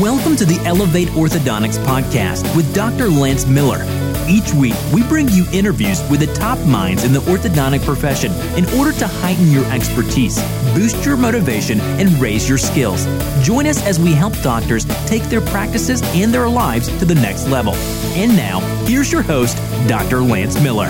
Welcome to the Elevate Orthodontics podcast with Dr. Lance Miller. Each week, we bring you interviews with the top minds in the orthodontic profession in order to heighten your expertise, boost your motivation, and raise your skills. Join us as we help doctors take their practices and their lives to the next level. And now, here's your host, Dr. Lance Miller.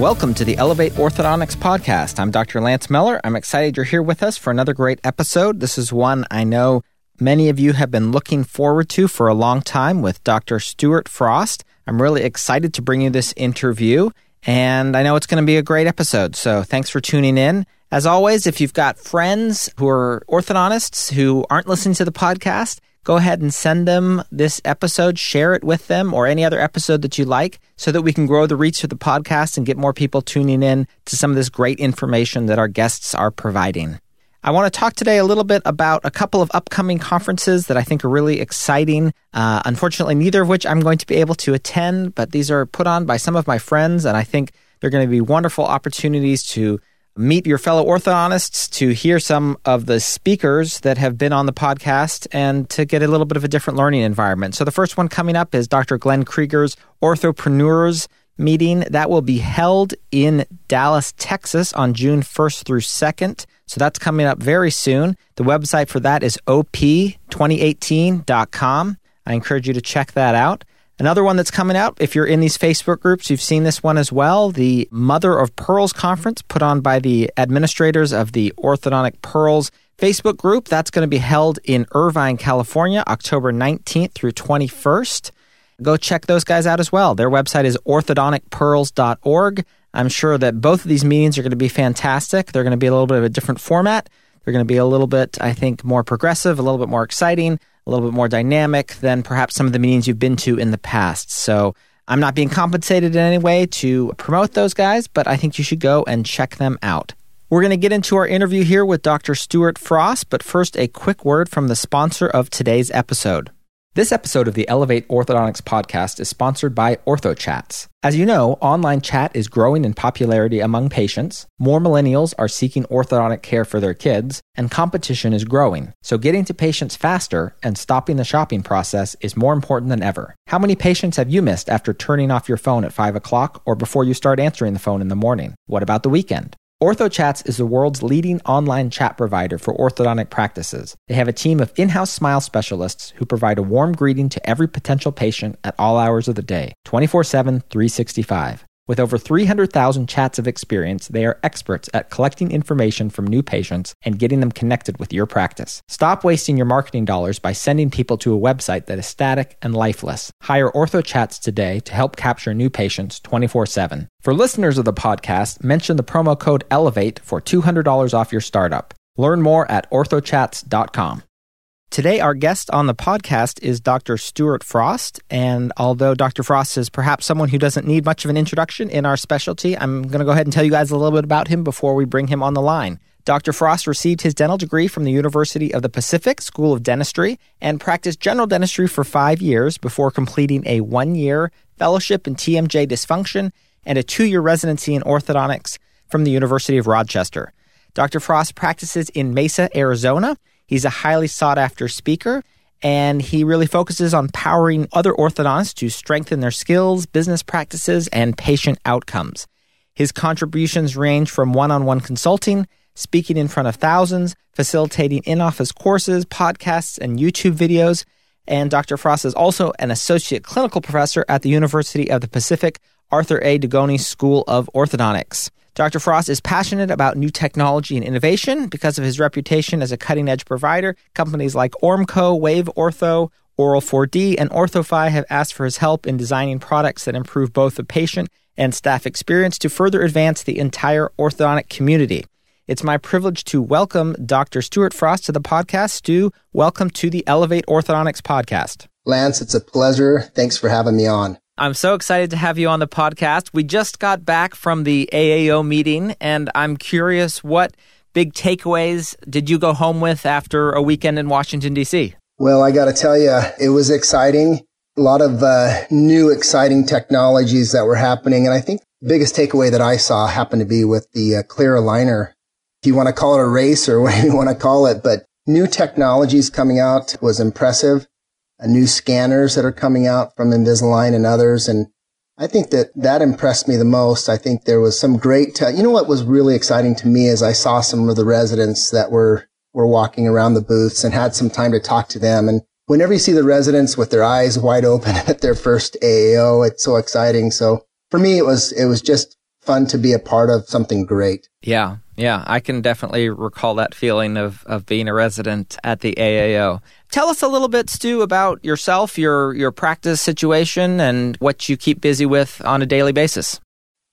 Welcome to the Elevate Orthodontics podcast. I'm Dr. Lance Miller. I'm excited you're here with us for another great episode. This is one I know many of you have been looking forward to for a long time with Dr. Stuart Frost. I'm really excited to bring you this interview, and I know it's going to be a great episode. So thanks for tuning in. As always, if you've got friends who are orthodontists who aren't listening to the podcast, go ahead and send them this episode, share it with them, or any other episode that you like, so that we can grow the reach of the podcast and get more people tuning in to some of this great information that our guests are providing. I want to talk today a little bit about a couple of upcoming conferences that I think are really exciting. Uh, unfortunately, neither of which I'm going to be able to attend, but these are put on by some of my friends, and I think they're going to be wonderful opportunities to meet your fellow orthodontists, to hear some of the speakers that have been on the podcast, and to get a little bit of a different learning environment. So, the first one coming up is Dr. Glenn Krieger's Orthopreneurs meeting. That will be held in Dallas, Texas on June 1st through 2nd. So that's coming up very soon. The website for that is op2018.com. I encourage you to check that out. Another one that's coming out, if you're in these Facebook groups, you've seen this one as well the Mother of Pearls Conference put on by the administrators of the Orthodontic Pearls Facebook group. That's going to be held in Irvine, California, October 19th through 21st. Go check those guys out as well. Their website is orthodonticpearls.org. I'm sure that both of these meetings are going to be fantastic. They're going to be a little bit of a different format. They're going to be a little bit, I think, more progressive, a little bit more exciting, a little bit more dynamic than perhaps some of the meetings you've been to in the past. So I'm not being compensated in any way to promote those guys, but I think you should go and check them out. We're going to get into our interview here with Dr. Stuart Frost, but first, a quick word from the sponsor of today's episode. This episode of the Elevate Orthodontics podcast is sponsored by OrthoChats. As you know, online chat is growing in popularity among patients, more millennials are seeking orthodontic care for their kids, and competition is growing. So getting to patients faster and stopping the shopping process is more important than ever. How many patients have you missed after turning off your phone at 5 o'clock or before you start answering the phone in the morning? What about the weekend? OrthoChats is the world's leading online chat provider for orthodontic practices. They have a team of in house smile specialists who provide a warm greeting to every potential patient at all hours of the day, 24 7, 365. With over 300,000 chats of experience, they are experts at collecting information from new patients and getting them connected with your practice. Stop wasting your marketing dollars by sending people to a website that is static and lifeless. Hire OrthoChats today to help capture new patients 24 7. For listeners of the podcast, mention the promo code ELEVATE for $200 off your startup. Learn more at orthochats.com. Today, our guest on the podcast is Dr. Stuart Frost. And although Dr. Frost is perhaps someone who doesn't need much of an introduction in our specialty, I'm going to go ahead and tell you guys a little bit about him before we bring him on the line. Dr. Frost received his dental degree from the University of the Pacific School of Dentistry and practiced general dentistry for five years before completing a one year fellowship in TMJ dysfunction and a two year residency in orthodontics from the University of Rochester. Dr. Frost practices in Mesa, Arizona He's a highly sought after speaker, and he really focuses on powering other orthodontists to strengthen their skills, business practices, and patient outcomes. His contributions range from one on one consulting, speaking in front of thousands, facilitating in office courses, podcasts, and YouTube videos. And Dr. Frost is also an associate clinical professor at the University of the Pacific Arthur A. Dugoni School of Orthodontics. Dr. Frost is passionate about new technology and innovation because of his reputation as a cutting edge provider. Companies like Ormco, Wave Ortho, Oral 4D, and Orthofy have asked for his help in designing products that improve both the patient and staff experience to further advance the entire orthodontic community. It's my privilege to welcome Dr. Stuart Frost to the podcast. Stu, welcome to the Elevate Orthodontics podcast. Lance, it's a pleasure. Thanks for having me on. I'm so excited to have you on the podcast. We just got back from the AAO meeting, and I'm curious what big takeaways did you go home with after a weekend in Washington, D.C.? Well, I got to tell you, it was exciting. A lot of uh, new, exciting technologies that were happening. And I think the biggest takeaway that I saw happened to be with the uh, clear aligner. If you want to call it a race or whatever you want to call it, but new technologies coming out was impressive. Uh, new scanners that are coming out from Invisalign and others. And I think that that impressed me the most. I think there was some great, te- you know, what was really exciting to me is I saw some of the residents that were, were walking around the booths and had some time to talk to them. And whenever you see the residents with their eyes wide open at their first AAO, it's so exciting. So for me, it was, it was just fun to be a part of something great. Yeah. Yeah. I can definitely recall that feeling of, of being a resident at the AAO. Tell us a little bit, Stu, about yourself, your your practice situation, and what you keep busy with on a daily basis.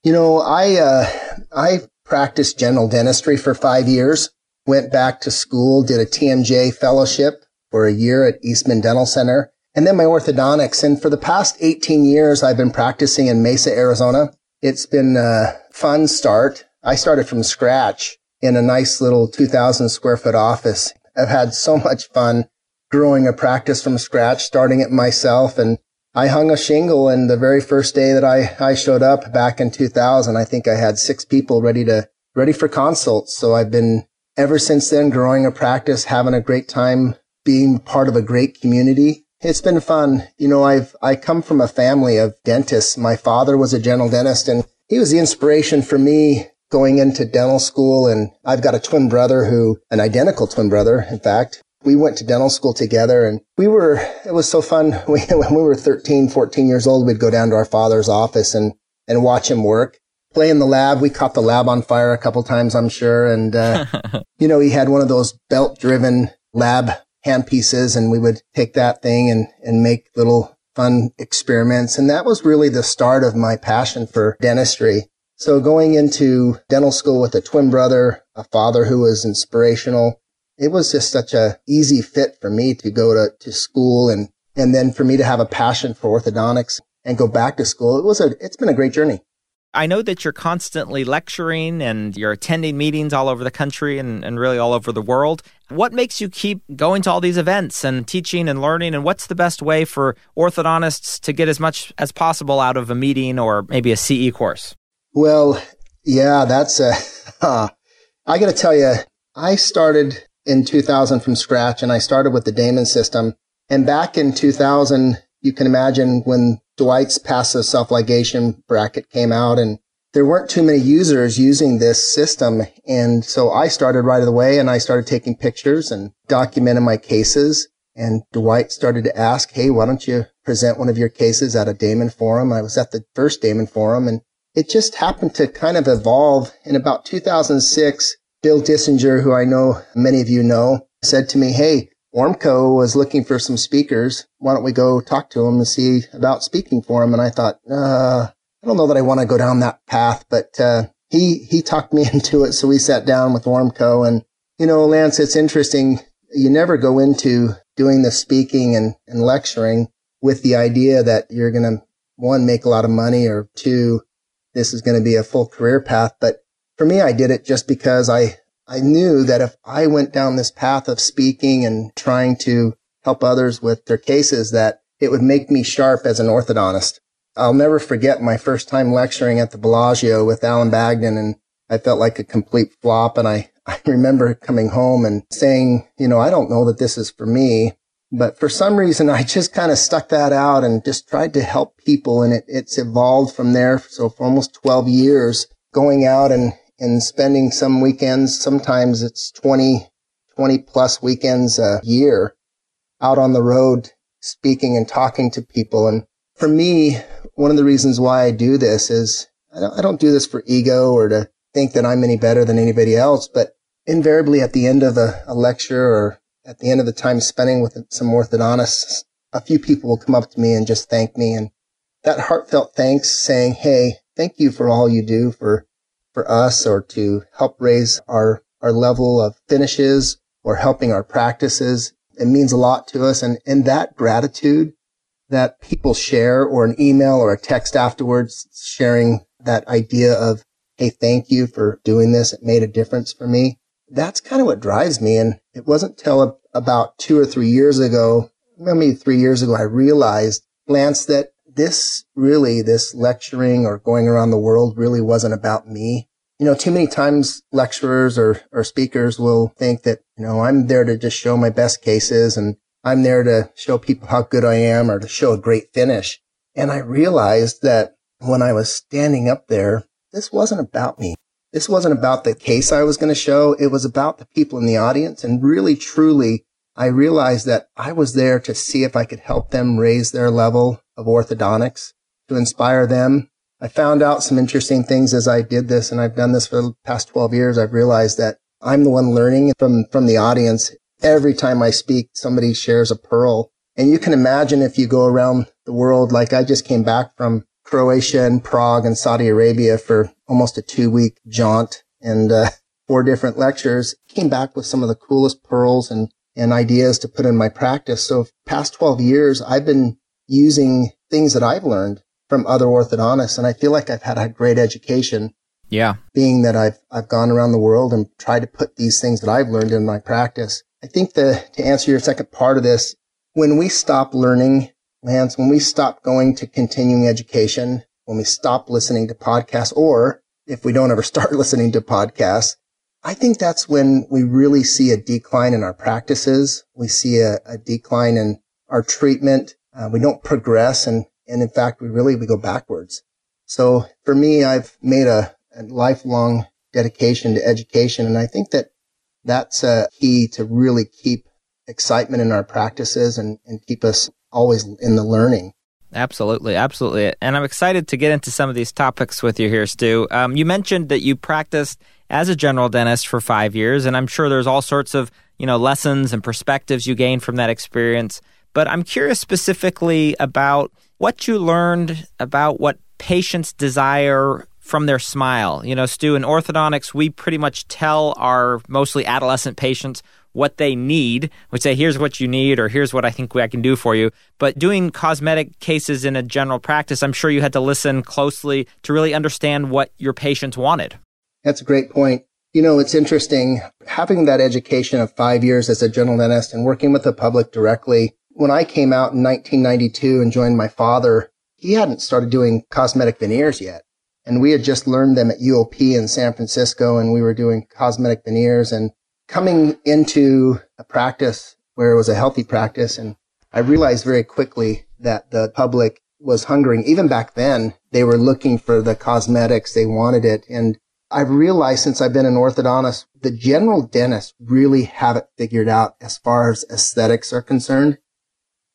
You know, I uh, I practiced general dentistry for five years. Went back to school, did a TMJ fellowship for a year at Eastman Dental Center, and then my orthodontics. And for the past 18 years, I've been practicing in Mesa, Arizona. It's been a fun start. I started from scratch in a nice little 2,000 square foot office. I've had so much fun growing a practice from scratch, starting it myself. And I hung a shingle and the very first day that I, I showed up back in 2000, I think I had six people ready to, ready for consults. So I've been ever since then growing a practice, having a great time being part of a great community. It's been fun. You know, I've, I come from a family of dentists. My father was a general dentist and he was the inspiration for me going into dental school. And I've got a twin brother who, an identical twin brother, in fact, we went to dental school together and we were, it was so fun. We, when we were 13, 14 years old, we'd go down to our father's office and, and watch him work. Play in the lab. We caught the lab on fire a couple times, I'm sure. And, uh, you know, he had one of those belt driven lab handpieces and we would take that thing and, and make little fun experiments. And that was really the start of my passion for dentistry. So going into dental school with a twin brother, a father who was inspirational, it was just such a easy fit for me to go to, to school and, and then for me to have a passion for orthodontics and go back to school. It was a, it's been a great journey. I know that you're constantly lecturing and you're attending meetings all over the country and, and really all over the world. What makes you keep going to all these events and teaching and learning? And what's the best way for orthodontists to get as much as possible out of a meeting or maybe a CE course? Well, yeah, that's a, uh, I got to tell you, I started in 2000 from scratch and I started with the Damon system. And back in 2000, you can imagine when Dwight's passive self-ligation bracket came out and there weren't too many users using this system. And so I started right away and I started taking pictures and documenting my cases. And Dwight started to ask, Hey, why don't you present one of your cases at a Damon forum? I was at the first Damon forum and it just happened to kind of evolve in about 2006. Bill Dischinger, who I know many of you know, said to me, Hey, Ormco was looking for some speakers. Why don't we go talk to him and see about speaking for him? And I thought, uh, I don't know that I want to go down that path, but, uh, he, he talked me into it. So we sat down with Ormco and, you know, Lance, it's interesting. You never go into doing the speaking and, and lecturing with the idea that you're going to one, make a lot of money or two, this is going to be a full career path. But for me, I did it just because I, I knew that if I went down this path of speaking and trying to help others with their cases, that it would make me sharp as an orthodontist. I'll never forget my first time lecturing at the Bellagio with Alan Bagden and I felt like a complete flop. And I, I remember coming home and saying, you know, I don't know that this is for me, but for some reason I just kind of stuck that out and just tried to help people. And it, it's evolved from there. So for almost 12 years going out and and spending some weekends. Sometimes it's 20, 20 plus weekends a year out on the road speaking and talking to people. And for me, one of the reasons why I do this is I don't, I don't do this for ego or to think that I'm any better than anybody else, but invariably at the end of a, a lecture or at the end of the time spending with some orthodontists, a few people will come up to me and just thank me. And that heartfelt thanks saying, Hey, thank you for all you do for for us or to help raise our, our level of finishes or helping our practices. It means a lot to us. And, and that gratitude that people share or an email or a text afterwards sharing that idea of, Hey, thank you for doing this. It made a difference for me. That's kind of what drives me. And it wasn't till about two or three years ago, maybe three years ago, I realized, Lance, that this really, this lecturing or going around the world really wasn't about me. you know, too many times lecturers or, or speakers will think that, you know, I'm there to just show my best cases and I'm there to show people how good I am or to show a great finish. And I realized that when I was standing up there, this wasn't about me. This wasn't about the case I was going to show. It was about the people in the audience. And really, truly, I realized that I was there to see if I could help them raise their level of orthodontics, to inspire them. I found out some interesting things as I did this, and I've done this for the past 12 years. I've realized that I'm the one learning from, from the audience. Every time I speak, somebody shares a pearl. And you can imagine if you go around the world, like I just came back from Croatia and Prague and Saudi Arabia for almost a two week jaunt and uh, four different lectures. Came back with some of the coolest pearls and, and ideas to put in my practice. So past 12 years, I've been using things that I've learned from other orthodontists. And I feel like I've had a great education. Yeah. Being that I've, I've gone around the world and tried to put these things that I've learned in my practice. I think the, to answer your second part of this, when we stop learning Lance, when we stop going to continuing education, when we stop listening to podcasts, or if we don't ever start listening to podcasts, I think that's when we really see a decline in our practices. We see a, a decline in our treatment. Uh, we don't progress. And, and in fact, we really, we go backwards. So for me, I've made a, a lifelong dedication to education. And I think that that's a key to really keep excitement in our practices and, and keep us always in the learning. Absolutely, absolutely. And I'm excited to get into some of these topics with you here, Stu. Um, you mentioned that you practiced as a general dentist for five years, and I'm sure there's all sorts of you know lessons and perspectives you gain from that experience. But I'm curious specifically about what you learned about what patients desire from their smile. You know, Stu, in orthodontics, we pretty much tell our mostly adolescent patients what they need. We say, here's what you need, or here's what I think I can do for you. But doing cosmetic cases in a general practice, I'm sure you had to listen closely to really understand what your patients wanted. That's a great point. You know, it's interesting having that education of five years as a general dentist and working with the public directly. When I came out in 1992 and joined my father, he hadn't started doing cosmetic veneers yet. And we had just learned them at UOP in San Francisco and we were doing cosmetic veneers and coming into a practice where it was a healthy practice. And I realized very quickly that the public was hungering. Even back then, they were looking for the cosmetics. They wanted it. And I've realized since I've been an orthodontist, the general dentists really have it figured out as far as aesthetics are concerned.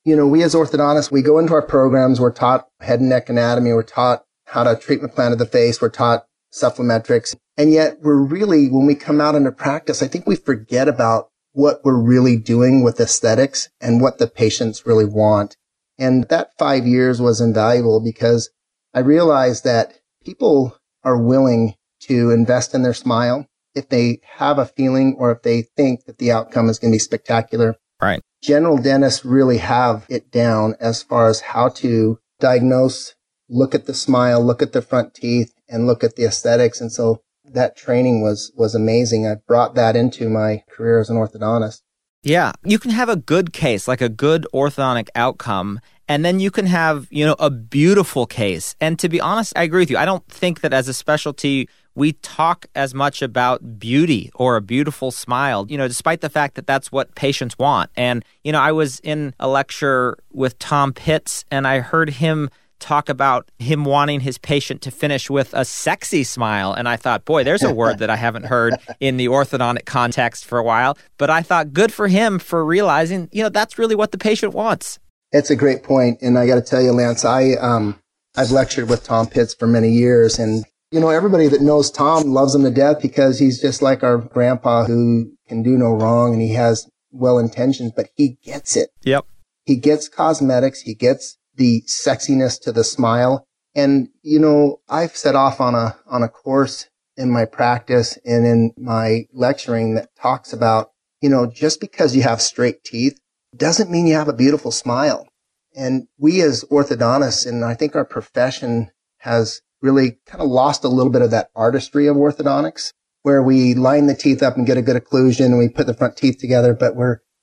You know, we as orthodontists, we go into our programs, we're taught head and neck anatomy, we're taught how to treatment plan of the face, we're taught cephalometrics. And yet we're really, when we come out into practice, I think we forget about what we're really doing with aesthetics and what the patients really want. And that five years was invaluable because I realized that people are willing to invest in their smile if they have a feeling or if they think that the outcome is going to be spectacular. Right. General dentists really have it down as far as how to diagnose, look at the smile, look at the front teeth, and look at the aesthetics. And so that training was, was amazing. I brought that into my career as an orthodontist. Yeah, you can have a good case, like a good orthodontic outcome, and then you can have, you know, a beautiful case. And to be honest, I agree with you. I don't think that as a specialty we talk as much about beauty or a beautiful smile, you know, despite the fact that that's what patients want. And, you know, I was in a lecture with Tom Pitts and I heard him talk about him wanting his patient to finish with a sexy smile. And I thought, boy, there's a word that I haven't heard in the orthodontic context for a while. But I thought, good for him for realizing, you know, that's really what the patient wants. It's a great point. And I got to tell you, Lance, I, um, I've lectured with Tom Pitts for many years. And, you know, everybody that knows Tom loves him to death because he's just like our grandpa who can do no wrong and he has well intentions, but he gets it. Yep. He gets cosmetics. He gets the sexiness to the smile. And, you know, I've set off on a, on a course in my practice and in my lecturing that talks about, you know, just because you have straight teeth doesn't mean you have a beautiful smile. And we as orthodontists, and I think our profession has really kind of lost a little bit of that artistry of orthodontics where we line the teeth up and get a good occlusion and we put the front teeth together, but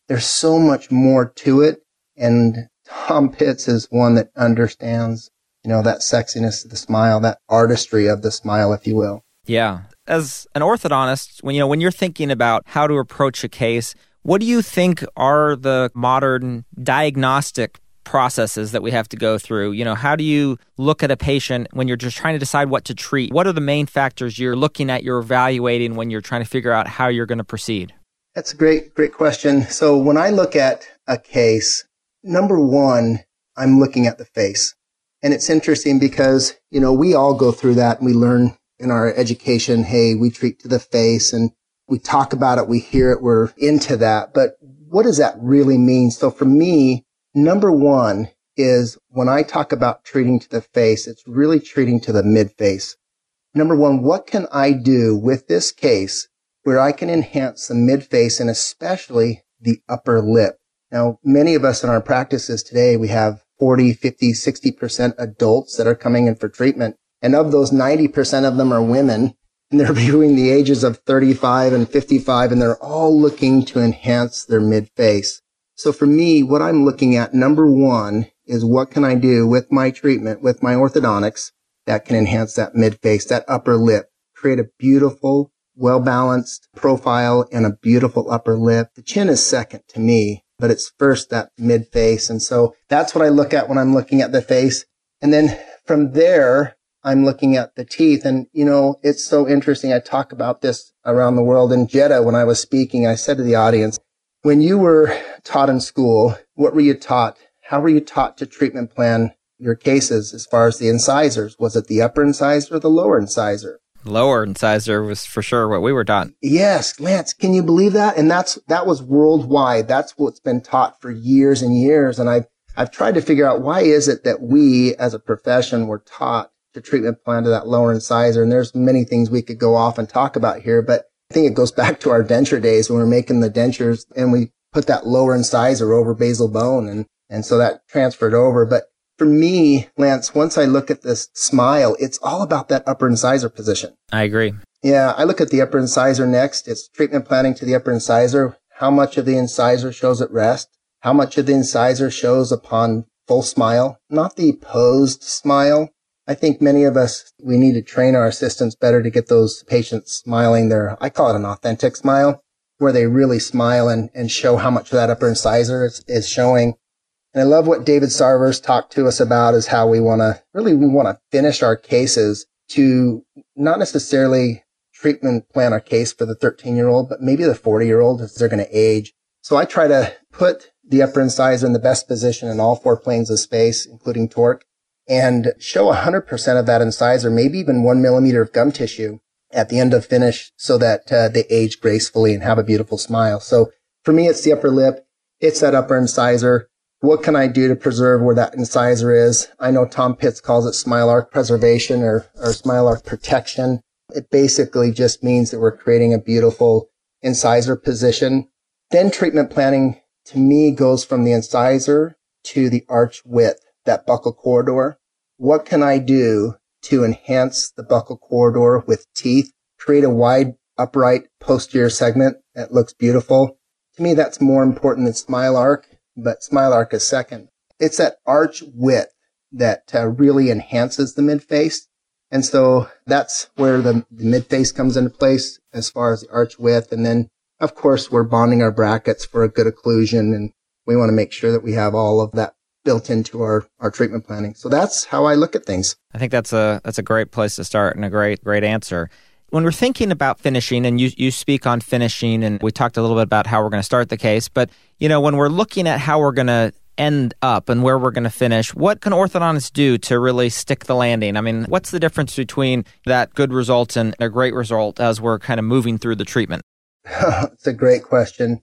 there's so much more to it. And Tom Pitts is one that understands, you know, that sexiness of the smile, that artistry of the smile, if you will. Yeah. as an orthodontist, when you know when you're thinking about how to approach a case, what do you think are the modern diagnostic processes that we have to go through? You know, how do you look at a patient when you're just trying to decide what to treat? What are the main factors you're looking at, you're evaluating when you're trying to figure out how you're going to proceed? That's a great, great question. So when I look at a case, number one, I'm looking at the face. And it's interesting because, you know, we all go through that and we learn in our education, hey, we treat to the face and we talk about it, we hear it, we're into that. But what does that really mean? So for me, number one is when I talk about treating to the face, it's really treating to the mid face. Number one, what can I do with this case where I can enhance the mid face and especially the upper lip? Now, many of us in our practices today, we have 40, 50, 60% adults that are coming in for treatment. And of those, 90% of them are women and they're between the ages of 35 and 55 and they're all looking to enhance their mid face. So for me, what I'm looking at, number one, is what can I do with my treatment, with my orthodontics that can enhance that mid face, that upper lip, create a beautiful, well balanced profile and a beautiful upper lip. The chin is second to me, but it's first that mid face. And so that's what I look at when I'm looking at the face. And then from there, I'm looking at the teeth. And, you know, it's so interesting. I talk about this around the world in Jeddah when I was speaking. I said to the audience, when you were taught in school, what were you taught? How were you taught to treatment plan your cases as far as the incisors? Was it the upper incisor or the lower incisor? lower incisor was for sure what we were taught. Yes, Lance, can you believe that? And that's that was worldwide. That's what's been taught for years and years. And I've I've tried to figure out why is it that we as a profession were taught to treatment plan to that lower incisor. And there's many things we could go off and talk about here, but I think it goes back to our denture days when we are making the dentures and we put that lower incisor over basal bone and and so that transferred over. But for me, Lance, once I look at this smile, it's all about that upper incisor position. I agree. Yeah, I look at the upper incisor next. It's treatment planning to the upper incisor. How much of the incisor shows at rest? How much of the incisor shows upon full smile? Not the posed smile. I think many of us, we need to train our assistants better to get those patients smiling their, I call it an authentic smile, where they really smile and, and show how much that upper incisor is, is showing. And I love what David Sarvers talked to us about is how we want to really, we want to finish our cases to not necessarily treatment plan our case for the 13 year old, but maybe the 40 year old as they're going to age. So I try to put the upper incisor in the best position in all four planes of space, including torque, and show 100% of that incisor, maybe even one millimeter of gum tissue at the end of finish so that uh, they age gracefully and have a beautiful smile. So for me, it's the upper lip. It's that upper incisor what can I do to preserve where that incisor is? I know Tom Pitts calls it smile arc preservation or, or smile arc protection. It basically just means that we're creating a beautiful incisor position. Then treatment planning to me goes from the incisor to the arch width, that buccal corridor. What can I do to enhance the buccal corridor with teeth, create a wide upright posterior segment that looks beautiful? To me, that's more important than smile arc but Smile Arc is second. It's that arch width that uh, really enhances the mid face. And so that's where the, the mid face comes into place as far as the arch width. And then, of course, we're bonding our brackets for a good occlusion. And we want to make sure that we have all of that built into our, our treatment planning. So that's how I look at things. I think that's a, that's a great place to start and a great, great answer when we're thinking about finishing and you, you speak on finishing and we talked a little bit about how we're going to start the case but you know when we're looking at how we're going to end up and where we're going to finish what can orthodontists do to really stick the landing i mean what's the difference between that good result and a great result as we're kind of moving through the treatment it's a great question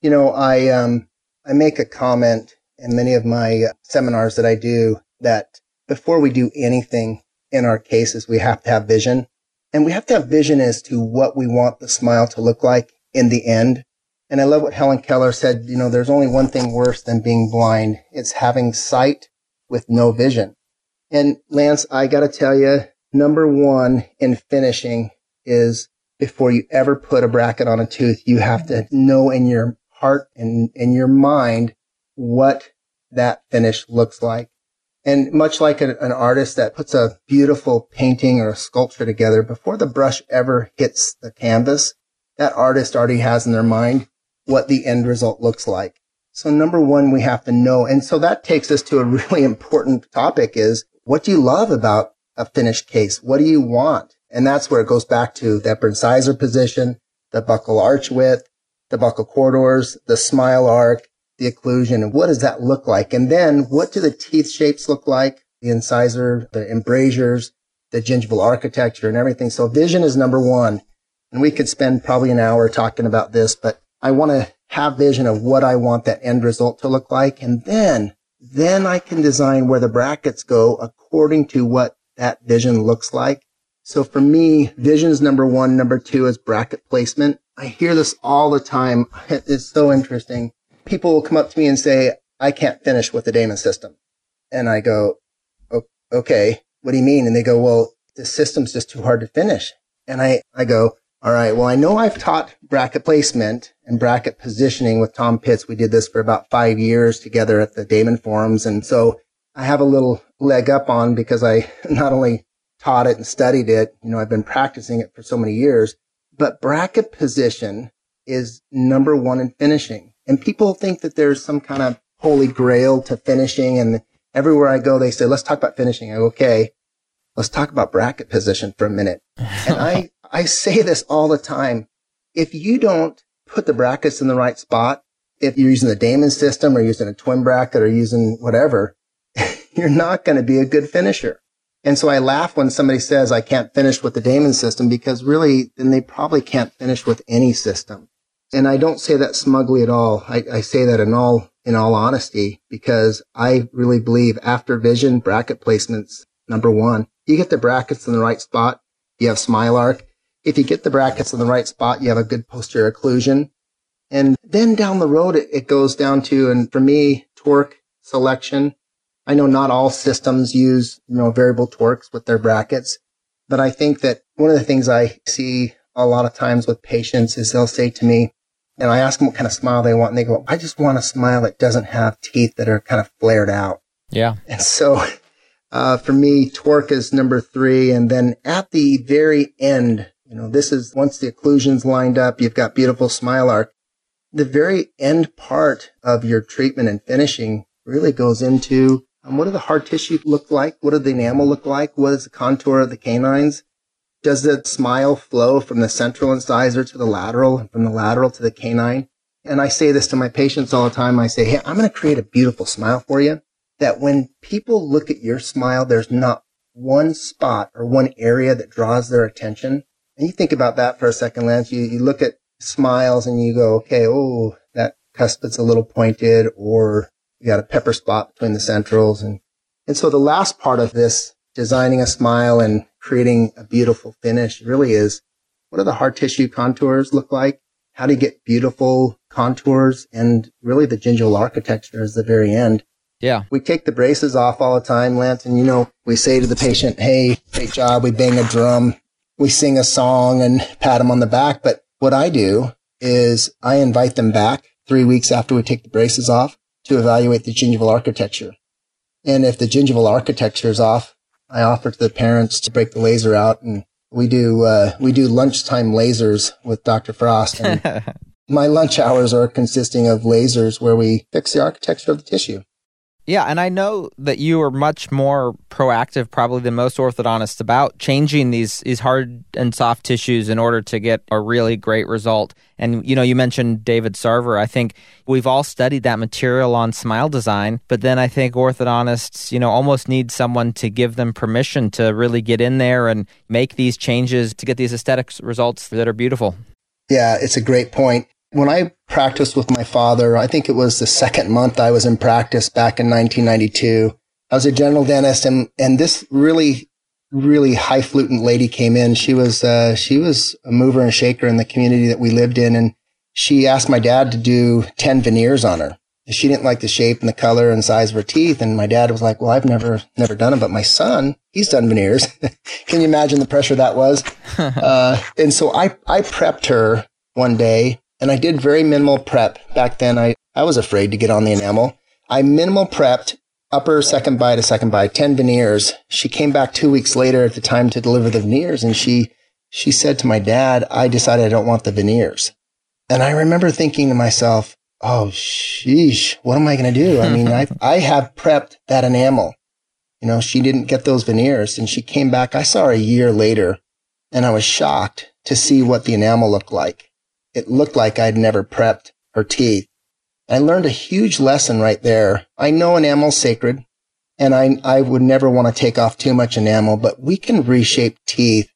you know i um i make a comment in many of my seminars that i do that before we do anything in our cases we have to have vision and we have to have vision as to what we want the smile to look like in the end. And I love what Helen Keller said. You know, there's only one thing worse than being blind. It's having sight with no vision. And Lance, I got to tell you, number one in finishing is before you ever put a bracket on a tooth, you have to know in your heart and in your mind what that finish looks like. And much like a, an artist that puts a beautiful painting or a sculpture together, before the brush ever hits the canvas, that artist already has in their mind what the end result looks like. So number one, we have to know. And so that takes us to a really important topic is what do you love about a finished case? What do you want? And that's where it goes back to the upper incisor position, the buccal arch width, the buccal corridors, the smile arc, the occlusion, and what does that look like? And then what do the teeth shapes look like? The incisor, the embrasures, the gingival architecture and everything. So vision is number one. And we could spend probably an hour talking about this, but I want to have vision of what I want that end result to look like. And then, then I can design where the brackets go according to what that vision looks like. So for me, vision is number one. Number two is bracket placement. I hear this all the time. It's so interesting. People will come up to me and say, I can't finish with the Damon system. And I go, okay, what do you mean? And they go, well, the system's just too hard to finish. And I, I go, all right. Well, I know I've taught bracket placement and bracket positioning with Tom Pitts. We did this for about five years together at the Damon forums. And so I have a little leg up on because I not only taught it and studied it, you know, I've been practicing it for so many years, but bracket position is number one in finishing. And people think that there's some kind of holy grail to finishing. And everywhere I go, they say, let's talk about finishing. I go, okay, let's talk about bracket position for a minute. And I, I say this all the time. If you don't put the brackets in the right spot, if you're using the Damon system or using a twin bracket or using whatever, you're not going to be a good finisher. And so I laugh when somebody says I can't finish with the Damon system because really then they probably can't finish with any system. And I don't say that smugly at all. I, I say that in all, in all honesty because I really believe after vision bracket placements, number one, you get the brackets in the right spot. You have smile arc if you get the brackets in the right spot, you have a good posterior occlusion. And then down the road, it, it goes down to, and for me, torque selection. I know not all systems use, you know, variable torques with their brackets, but I think that one of the things I see a lot of times with patients is they'll say to me, and I ask them what kind of smile they want, and they go, I just want a smile that doesn't have teeth that are kind of flared out. Yeah. And so, uh, for me, torque is number three. And then at the very end, you know, this is once the occlusion's lined up, you've got beautiful smile arc. The very end part of your treatment and finishing really goes into um, what do the hard tissue look like? What do the enamel look like? What is the contour of the canines? Does the smile flow from the central incisor to the lateral from the lateral to the canine? And I say this to my patients all the time. I say, Hey, I'm going to create a beautiful smile for you that when people look at your smile, there's not one spot or one area that draws their attention. And you think about that for a second, Lance. You, you look at smiles and you go, okay, oh, that cuspid's a little pointed or you got a pepper spot between the centrals. And, and so the last part of this designing a smile and creating a beautiful finish really is what do the hard tissue contours look like? How do you get beautiful contours and really the gingival architecture is the very end. Yeah. We take the braces off all the time, Lance, and you know, we say to the patient, Hey, great job. We bang a drum we sing a song and pat them on the back. But what I do is I invite them back three weeks after we take the braces off to evaluate the gingival architecture. And if the gingival architecture is off, I offer to the parents to break the laser out and we do, uh, we do lunchtime lasers with Dr. Frost. And my lunch hours are consisting of lasers where we fix the architecture of the tissue. Yeah, and I know that you are much more proactive, probably than most orthodontists, about changing these these hard and soft tissues in order to get a really great result. And you know, you mentioned David Sarver. I think we've all studied that material on smile design, but then I think orthodontists, you know, almost need someone to give them permission to really get in there and make these changes to get these aesthetic results that are beautiful. Yeah, it's a great point. When I practiced with my father, I think it was the second month I was in practice back in 1992. I was a general dentist and, and this really, really highfalutin lady came in. She was, uh, she was a mover and shaker in the community that we lived in. And she asked my dad to do 10 veneers on her. She didn't like the shape and the color and size of her teeth. And my dad was like, well, I've never, never done them, but my son, he's done veneers. Can you imagine the pressure that was? uh, and so I, I prepped her one day and I did very minimal prep back then. I, I was afraid to get on the enamel. I minimal prepped upper, second bite, to second bite, 10 veneers. She came back two weeks later at the time to deliver the veneers and she, she said to my dad, I decided I don't want the veneers. And I remember thinking to myself, Oh, sheesh, what am I going to do? I mean, I, I have prepped that enamel. You know, she didn't get those veneers and she came back. I saw her a year later and I was shocked to see what the enamel looked like. It looked like I'd never prepped her teeth. I learned a huge lesson right there. I know enamel's sacred and I, I would never want to take off too much enamel, but we can reshape teeth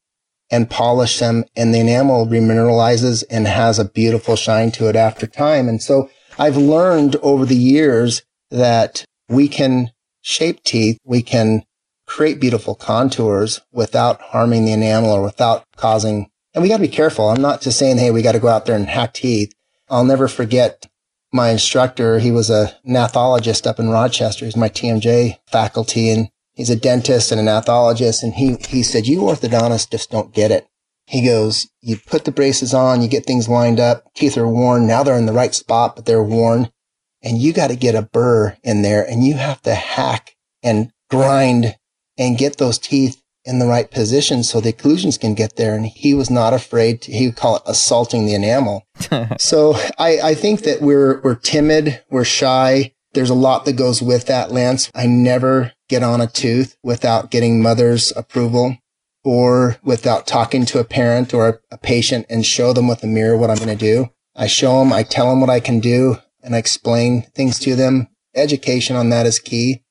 and polish them and the enamel remineralizes and has a beautiful shine to it after time. And so I've learned over the years that we can shape teeth. We can create beautiful contours without harming the enamel or without causing, and we got to be careful. I'm not just saying, Hey, we got to go out there and hack teeth. I'll never forget my instructor. He was a gnathologist up in Rochester. He's my TMJ faculty and he's a dentist and a gnathologist. And he, he said, you orthodontists just don't get it. He goes, you put the braces on, you get things lined up, teeth are worn. Now they're in the right spot, but they're worn. And you got to get a burr in there and you have to hack and grind and get those teeth in the right position so the occlusions can get there. And he was not afraid to, he would call it assaulting the enamel. so I, I think that we're, we're timid. We're shy. There's a lot that goes with that, Lance. I never get on a tooth without getting mother's approval or without talking to a parent or a patient and show them with a mirror what I'm going to do. I show them, I tell them what I can do and I explain things to them. Education on that is key.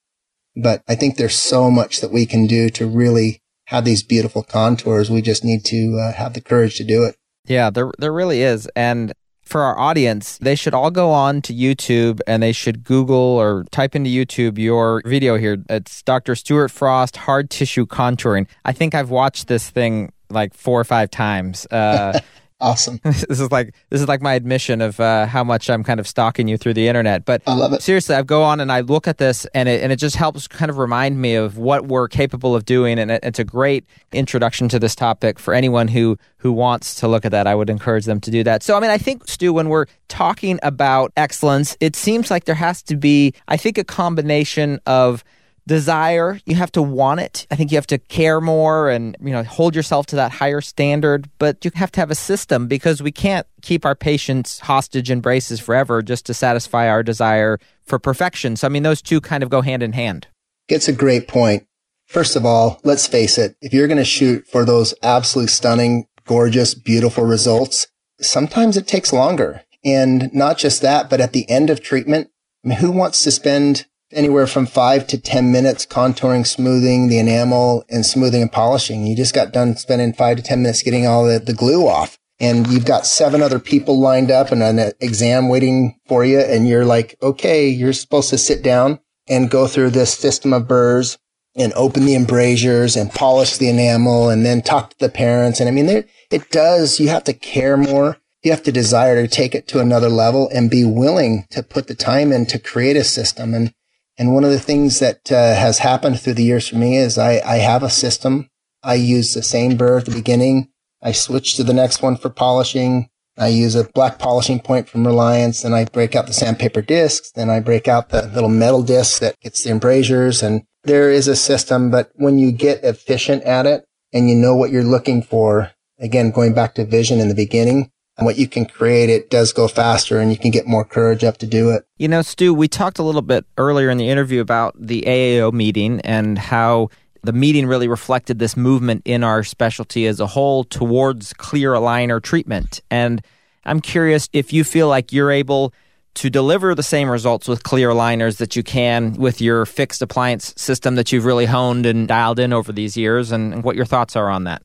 But I think there's so much that we can do to really have these beautiful contours. We just need to uh, have the courage to do it. Yeah, there there really is. And for our audience, they should all go on to YouTube and they should Google or type into YouTube your video here. It's Dr. Stuart Frost hard tissue contouring. I think I've watched this thing like four or five times. Uh, Awesome. this is like this is like my admission of uh, how much I'm kind of stalking you through the internet. But I love it. Seriously, I go on and I look at this, and it and it just helps kind of remind me of what we're capable of doing, and it, it's a great introduction to this topic for anyone who who wants to look at that. I would encourage them to do that. So, I mean, I think Stu, when we're talking about excellence, it seems like there has to be, I think, a combination of desire. You have to want it. I think you have to care more and you know hold yourself to that higher standard but you have to have a system because we can't keep our patients hostage in braces forever just to satisfy our desire for perfection. So i mean those two kind of go hand in hand. It's a great point. first of all let's face it if you're going to shoot for those absolutely stunning gorgeous beautiful results sometimes it takes longer. And not just that but at the end of treatment I mean, who wants to spend anywhere from five to 10 minutes contouring, smoothing the enamel and smoothing and polishing. You just got done spending five to 10 minutes getting all the, the glue off and you've got seven other people lined up and an exam waiting for you. And you're like, okay, you're supposed to sit down and go through this system of burrs and open the embrasures and polish the enamel and then talk to the parents. And I mean, it does, you have to care more. You have to desire to take it to another level and be willing to put the time in to create a system. And and one of the things that uh, has happened through the years for me is I, I have a system. I use the same burr at the beginning. I switch to the next one for polishing. I use a black polishing point from Reliance Then I break out the sandpaper discs. Then I break out the little metal disc that gets the embrasures and there is a system, but when you get efficient at it and you know what you're looking for, again, going back to vision in the beginning, and what you can create, it does go faster and you can get more courage up to do it. You know, Stu, we talked a little bit earlier in the interview about the AAO meeting and how the meeting really reflected this movement in our specialty as a whole towards clear aligner treatment. And I'm curious if you feel like you're able to deliver the same results with clear aligners that you can with your fixed appliance system that you've really honed and dialed in over these years and, and what your thoughts are on that.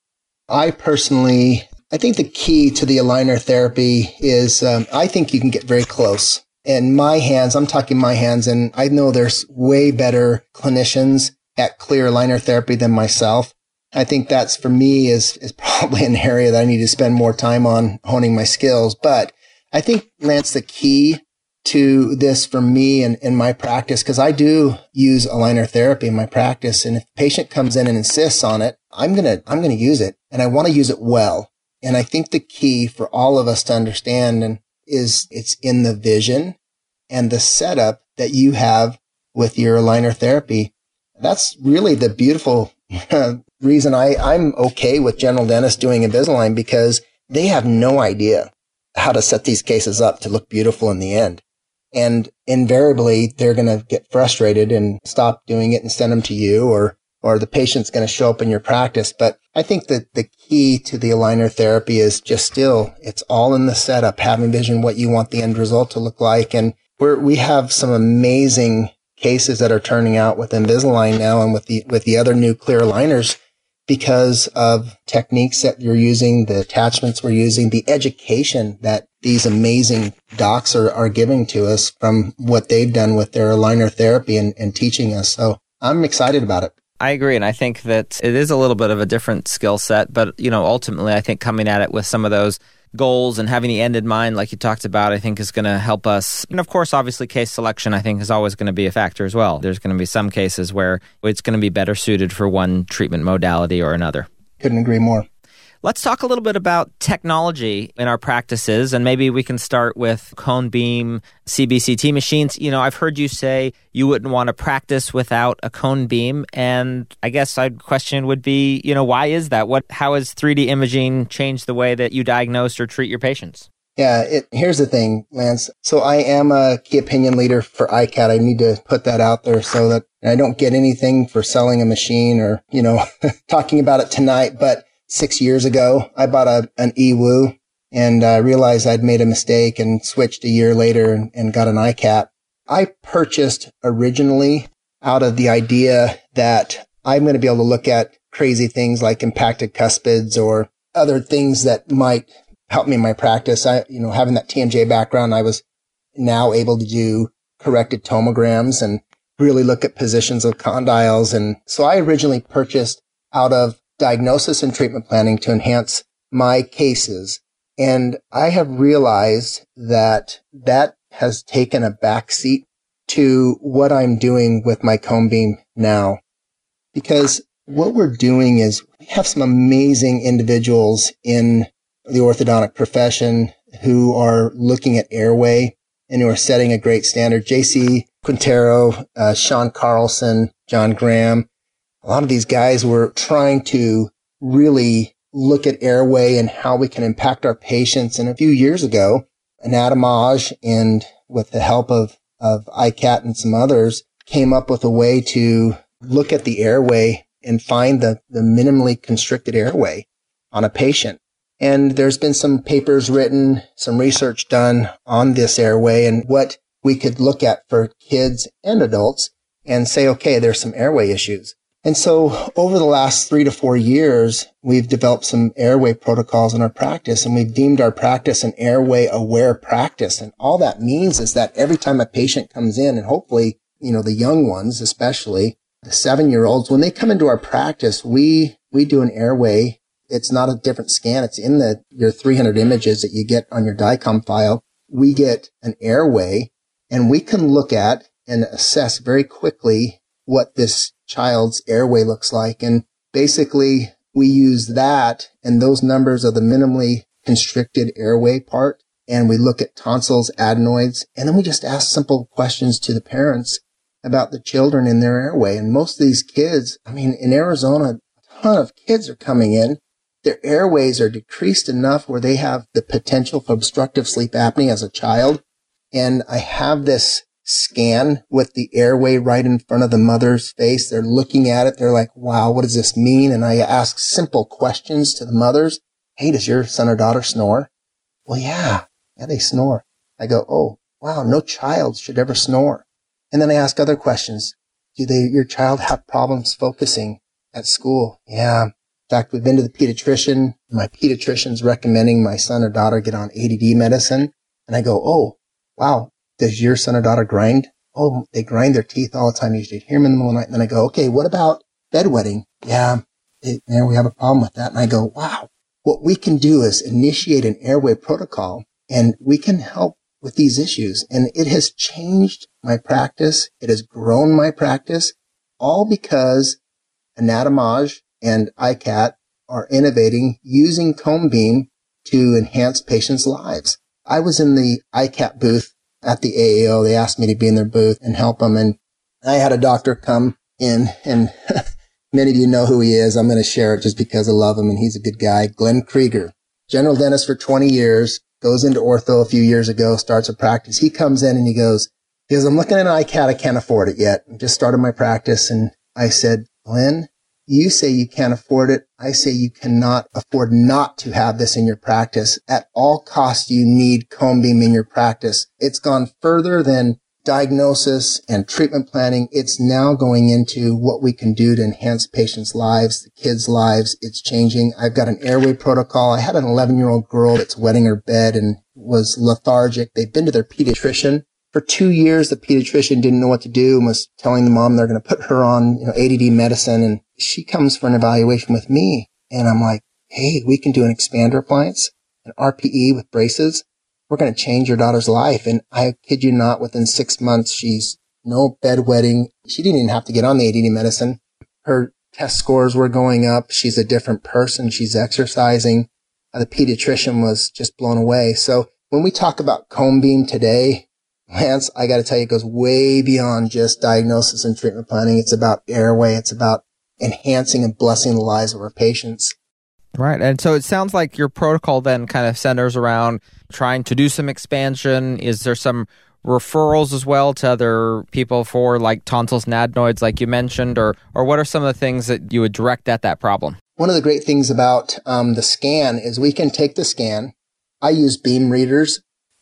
I personally I think the key to the aligner therapy is um, I think you can get very close. And my hands, I'm talking my hands, and I know there's way better clinicians at clear aligner therapy than myself. I think that's for me is, is probably an area that I need to spend more time on honing my skills. But I think Lance, the key to this for me and in my practice, because I do use aligner therapy in my practice. And if a patient comes in and insists on it, I'm going to, I'm going to use it and I want to use it well. And I think the key for all of us to understand and is it's in the vision and the setup that you have with your aligner therapy. That's really the beautiful reason I, I'm okay with general dentists doing Invisalign because they have no idea how to set these cases up to look beautiful in the end. And invariably, they're going to get frustrated and stop doing it and send them to you or, or the patient's going to show up in your practice. But I think that the key to the aligner therapy is just still, it's all in the setup, having vision what you want the end result to look like. And we're, we have some amazing cases that are turning out with Invisalign now and with the, with the other new clear aligners because of techniques that you're using, the attachments we're using, the education that these amazing docs are, are giving to us from what they've done with their aligner therapy and, and teaching us. So I'm excited about it. I agree. And I think that it is a little bit of a different skill set, but, you know, ultimately, I think coming at it with some of those goals and having the end in mind, like you talked about, I think is going to help us. And of course, obviously, case selection, I think, is always going to be a factor as well. There's going to be some cases where it's going to be better suited for one treatment modality or another. Couldn't agree more. Let's talk a little bit about technology in our practices, and maybe we can start with cone beam CBCT machines. You know, I've heard you say you wouldn't want to practice without a cone beam, and I guess my question would be, you know, why is that? What, how has 3D imaging changed the way that you diagnose or treat your patients? Yeah, it, here's the thing, Lance. So I am a key opinion leader for iCat. I need to put that out there so that I don't get anything for selling a machine or, you know, talking about it tonight. But six years ago. I bought a, an EWU and I realized I'd made a mistake and switched a year later and, and got an iCat. I purchased originally out of the idea that I'm going to be able to look at crazy things like impacted cuspids or other things that might help me in my practice. I, you know, having that TMJ background, I was now able to do corrected tomograms and really look at positions of condyles. And so I originally purchased out of diagnosis and treatment planning to enhance my cases. And I have realized that that has taken a backseat to what I'm doing with my cone beam now. Because what we're doing is we have some amazing individuals in the orthodontic profession who are looking at airway and who are setting a great standard. JC Quintero, uh, Sean Carlson, John Graham, a lot of these guys were trying to really look at airway and how we can impact our patients. And a few years ago, Anatomage and with the help of, of iCat and some others came up with a way to look at the airway and find the, the minimally constricted airway on a patient. And there's been some papers written, some research done on this airway and what we could look at for kids and adults and say, okay, there's some airway issues. And so over the last three to four years, we've developed some airway protocols in our practice and we've deemed our practice an airway aware practice. And all that means is that every time a patient comes in and hopefully, you know, the young ones, especially the seven year olds, when they come into our practice, we, we do an airway. It's not a different scan. It's in the, your 300 images that you get on your DICOM file. We get an airway and we can look at and assess very quickly what this child's airway looks like. And basically we use that and those numbers of the minimally constricted airway part. And we look at tonsils, adenoids, and then we just ask simple questions to the parents about the children in their airway. And most of these kids, I mean, in Arizona, a ton of kids are coming in. Their airways are decreased enough where they have the potential for obstructive sleep apnea as a child. And I have this scan with the airway right in front of the mother's face. They're looking at it. They're like, wow, what does this mean? And I ask simple questions to the mothers. Hey, does your son or daughter snore? Well, yeah, yeah, they snore. I go, oh, wow, no child should ever snore. And then I ask other questions. Do they, your child have problems focusing at school? Yeah. In fact, we've been to the pediatrician. My pediatrician's recommending my son or daughter get on ADD medicine. And I go, oh, wow, does your son or daughter grind? Oh, they grind their teeth all the time. You should hear them in the middle of the night. And then I go, okay, what about bedwetting? Yeah, it, man, we have a problem with that. And I go, wow, what we can do is initiate an airway protocol and we can help with these issues. And it has changed my practice. It has grown my practice all because Anatomage and iCat are innovating using cone beam to enhance patients' lives. I was in the iCat booth at the AAO. They asked me to be in their booth and help them. And I had a doctor come in and many of you know who he is. I'm going to share it just because I love him and he's a good guy. Glenn Krieger, general dentist for 20 years, goes into ortho a few years ago, starts a practice. He comes in and he goes, he goes, I'm looking at an iCat. I can't afford it yet. I just started my practice. And I said, Glenn, you say you can't afford it. I say you cannot afford not to have this in your practice. At all costs, you need cone in your practice. It's gone further than diagnosis and treatment planning. It's now going into what we can do to enhance patients' lives, the kids' lives. It's changing. I've got an airway protocol. I had an 11 year old girl that's wetting her bed and was lethargic. They've been to their pediatrician. For two years, the pediatrician didn't know what to do and was telling the mom they're going to put her on, you know, ADD medicine. And she comes for an evaluation with me. And I'm like, Hey, we can do an expander appliance, an RPE with braces we're going to change your daughter's life. And I kid you not, within six months, she's no bedwetting. She didn't even have to get on the ADD medicine. Her test scores were going up. She's a different person. She's exercising. The pediatrician was just blown away. So when we talk about cone beam today, Lance, I got to tell you, it goes way beyond just diagnosis and treatment planning. It's about airway. It's about enhancing and blessing the lives of our patients. Right. And so it sounds like your protocol then kind of centers around trying to do some expansion. Is there some referrals as well to other people for like tonsils and adenoids, like you mentioned, or, or what are some of the things that you would direct at that problem? One of the great things about um, the scan is we can take the scan. I use BeamReaders,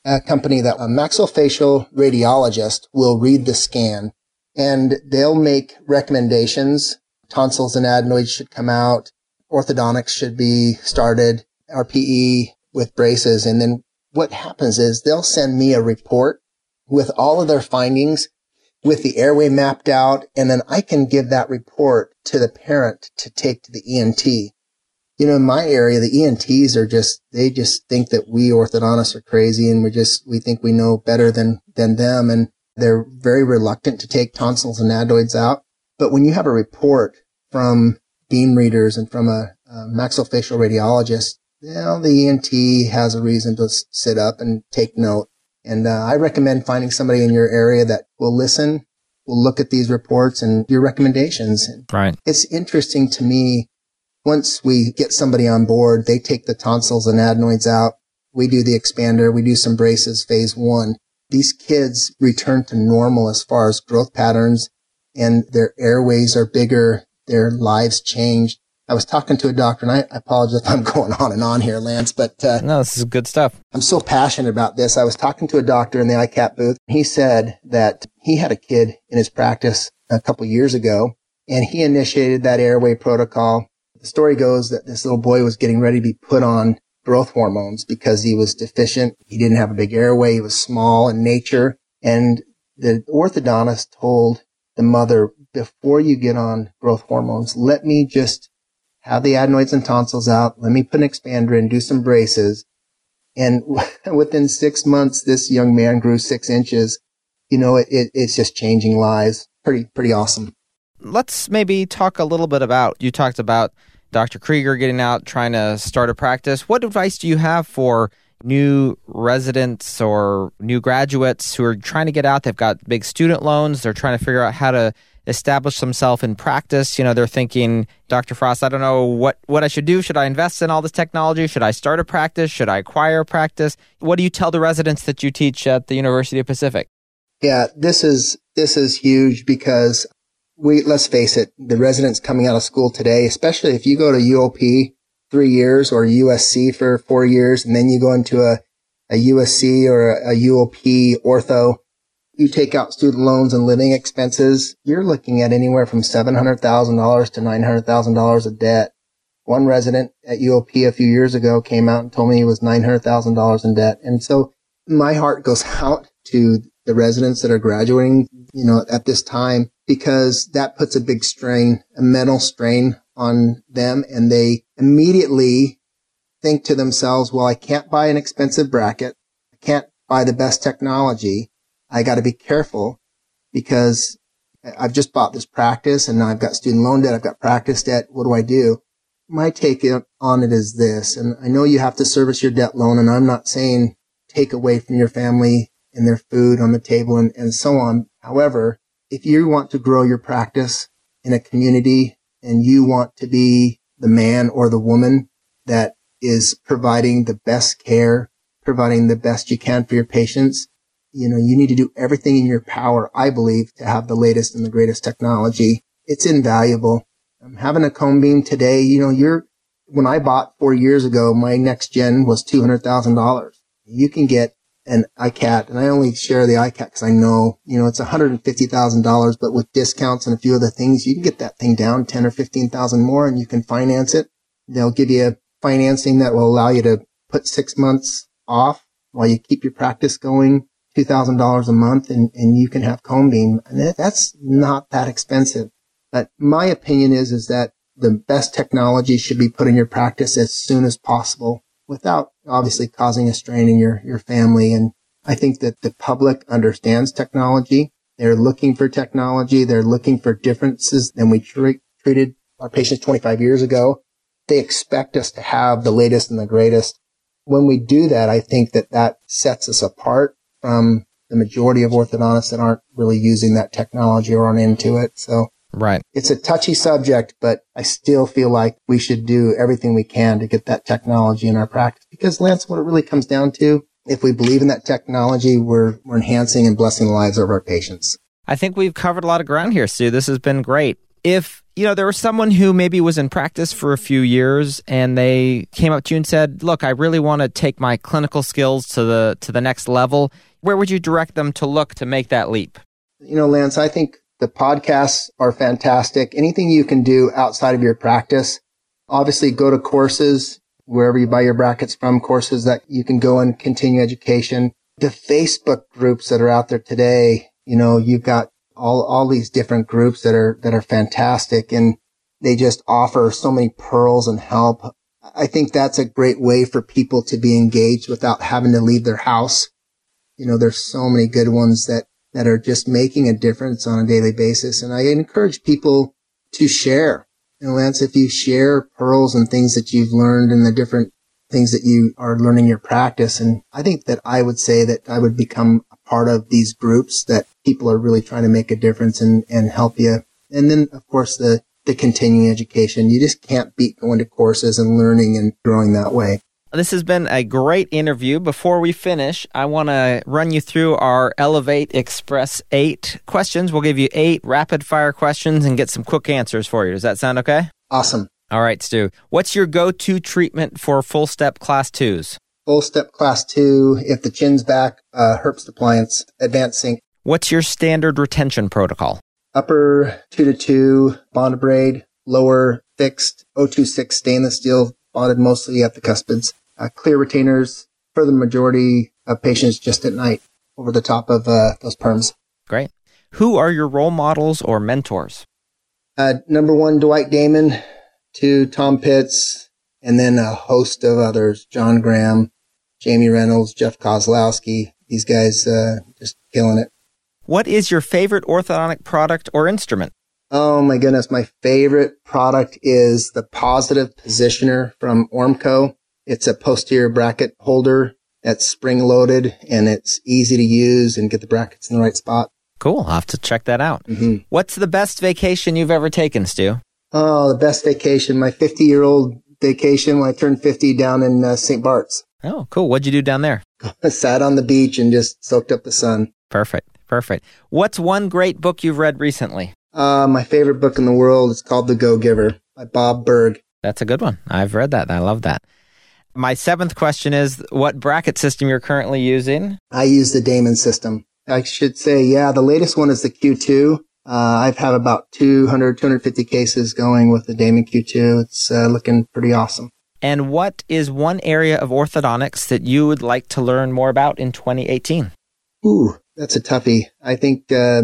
a company that a maxillofacial radiologist will read the scan and they'll make recommendations. Tonsils and adenoids should come out orthodontics should be started, RPE with braces. And then what happens is they'll send me a report with all of their findings with the airway mapped out. And then I can give that report to the parent to take to the ENT. You know, in my area, the ENTs are just, they just think that we orthodontists are crazy and we're just, we think we know better than, than them. And they're very reluctant to take tonsils and adenoids out. But when you have a report from BeamReaders and from a, a maxillofacial radiologist, you know, the ENT has a reason to sit up and take note. And uh, I recommend finding somebody in your area that will listen, will look at these reports and your recommendations. Right. It's interesting to me. Once we get somebody on board, they take the tonsils and adenoids out. We do the expander. We do some braces phase one. These kids return to normal as far as growth patterns and their airways are bigger their lives changed. I was talking to a doctor, and I, I apologize if I'm going on and on here, Lance, but uh, no, this is good stuff. I'm so passionate about this. I was talking to a doctor in the iCat booth. He said that he had a kid in his practice a couple years ago, and he initiated that airway protocol. The story goes that this little boy was getting ready to be put on growth hormones because he was deficient. He didn't have a big airway. He was small in nature. And the orthodontist told the mother, before you get on growth hormones, let me just have the adenoids and tonsils out. Let me put an expander in, do some braces. And within six months, this young man grew six inches. You know, it, it, it's just changing lives. Pretty, pretty awesome. Let's maybe talk a little bit about, you talked about Dr. Krieger getting out, trying to start a practice. What advice do you have for new residents or new graduates who are trying to get out? They've got big student loans. They're trying to figure out how to establish themselves in practice. You know, they're thinking, Dr. Frost, I don't know what, what I should do. Should I invest in all this technology? Should I start a practice? Should I acquire a practice? What do you tell the residents that you teach at the University of Pacific? Yeah, this is, this is huge because we, let's face it, the residents coming out of school today, especially if you go to UOP three years or USC for four years, and then you go into a, a USC or a, a UOP ortho, you take out student loans and living expenses, you're looking at anywhere from $700,000 to $900,000 of debt. One resident at UOP a few years ago came out and told me he was $900,000 in debt. And so my heart goes out to the residents that are graduating, you know, at this time, because that puts a big strain, a mental strain on them. And they immediately think to themselves, well, I can't buy an expensive bracket. I can't buy the best technology. I got to be careful because I've just bought this practice and now I've got student loan debt. I've got practice debt. What do I do? My take on it is this. And I know you have to service your debt loan and I'm not saying take away from your family and their food on the table and, and so on. However, if you want to grow your practice in a community and you want to be the man or the woman that is providing the best care, providing the best you can for your patients, you know, you need to do everything in your power, I believe, to have the latest and the greatest technology. It's invaluable. Um, having a cone beam today, you know, you're, when I bought four years ago, my next gen was $200,000. You can get an iCat, and I only share the iCat because I know, you know, it's $150,000, but with discounts and a few other things, you can get that thing down 10 or 15,000 more and you can finance it. They'll give you a financing that will allow you to put six months off while you keep your practice going, $2,000 a month and, and you can have cone beam. And that's not that expensive. But my opinion is, is that the best technology should be put in your practice as soon as possible without obviously causing a strain in your, your family. And I think that the public understands technology. They're looking for technology. They're looking for differences than we tre- treated our patients 25 years ago. They expect us to have the latest and the greatest. When we do that, I think that that sets us apart from the majority of orthodontists that aren't really using that technology or aren't into it. So Right. It's a touchy subject, but I still feel like we should do everything we can to get that technology in our practice because Lance, what it really comes down to, if we believe in that technology, we're, we're enhancing and blessing the lives of our patients. I think we've covered a lot of ground here, Sue. This has been great. If, you know, there was someone who maybe was in practice for a few years and they came up to you and said, "Look, I really want to take my clinical skills to the to the next level." Where would you direct them to look to make that leap? You know, Lance, I think the podcasts are fantastic. Anything you can do outside of your practice, obviously go to courses wherever you buy your brackets from, courses that you can go and continue education. The Facebook groups that are out there today, you know, you've got all, all these different groups that are, that are fantastic and they just offer so many pearls and help. I think that's a great way for people to be engaged without having to leave their house. You know, there's so many good ones that that are just making a difference on a daily basis. And I encourage people to share. And Lance, if you share pearls and things that you've learned and the different things that you are learning your practice. And I think that I would say that I would become a part of these groups that people are really trying to make a difference and, and help you. And then, of course, the, the continuing education. You just can't beat going to courses and learning and growing that way. This has been a great interview. Before we finish, I want to run you through our Elevate Express 8 questions. We'll give you eight rapid fire questions and get some quick answers for you. Does that sound okay? Awesome. All right, Stu. What's your go to treatment for full step class twos? Full step class two, if the chin's back, uh, Herbst appliance, AdvanSync. What's your standard retention protocol? Upper two to two, bond braid, lower fixed 026 stainless steel bonded mostly at the cuspids. Uh, clear retainers for the majority of patients just at night over the top of uh, those perms. Great. Who are your role models or mentors? Uh, number one, Dwight Damon. Two, Tom Pitts. And then a host of others, John Graham, Jamie Reynolds, Jeff Kozlowski. These guys uh, just killing it. What is your favorite orthodontic product or instrument? Oh my goodness. My favorite product is the positive positioner from Ormco. It's a posterior bracket holder that's spring loaded and it's easy to use and get the brackets in the right spot. Cool. I'll have to check that out. Mm-hmm. What's the best vacation you've ever taken, Stu? Oh, the best vacation. My 50 year old vacation when I turned 50 down in uh, St. Bart's. Oh, cool. What'd you do down there? Sat on the beach and just soaked up the sun. Perfect. Perfect. What's one great book you've read recently? Uh, my favorite book in the world is called The Go Giver by Bob Burg. That's a good one. I've read that. I love that. My seventh question is what bracket system you're currently using? I use the Damon system. I should say, yeah, the latest one is the Q2. Uh, I've had about 200, 250 cases going with the Damon Q2. It's uh, looking pretty awesome. And what is one area of orthodontics that you would like to learn more about in 2018? Ooh, that's a toughie. I think uh,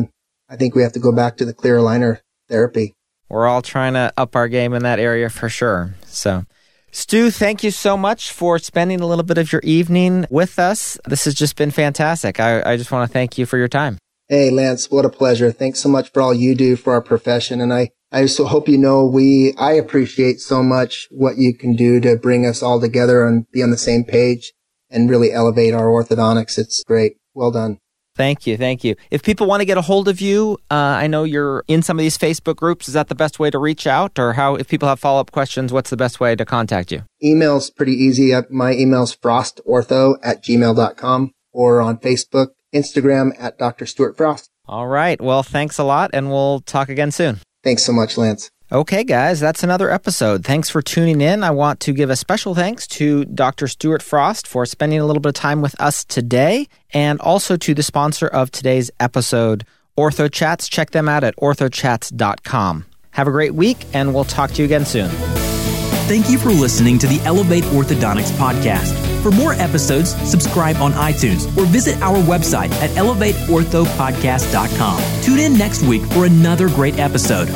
I think we have to go back to the clear aligner therapy. We're all trying to up our game in that area for sure. So, Stu, thank you so much for spending a little bit of your evening with us. This has just been fantastic. I, I just want to thank you for your time. Hey, Lance, what a pleasure. Thanks so much for all you do for our profession. And I, I just hope you know we, I appreciate so much what you can do to bring us all together and be on the same page and really elevate our orthodontics. It's great. Well done. Thank you. Thank you. If people want to get a hold of you, uh, I know you're in some of these Facebook groups. Is that the best way to reach out? Or how, if people have follow up questions, what's the best way to contact you? Email's pretty easy. Uh, my email's frostortho at gmail.com or on Facebook, Instagram at Dr. Stuart Frost. All right. Well, thanks a lot, and we'll talk again soon. Thanks so much, Lance. Okay, guys, that's another episode. Thanks for tuning in. I want to give a special thanks to Dr. Stuart Frost for spending a little bit of time with us today, and also to the sponsor of today's episode, OrthoChats. Check them out at orthochats.com. Have a great week, and we'll talk to you again soon. Thank you for listening to the Elevate Orthodontics podcast. For more episodes, subscribe on iTunes or visit our website at elevateorthopodcast.com. Tune in next week for another great episode.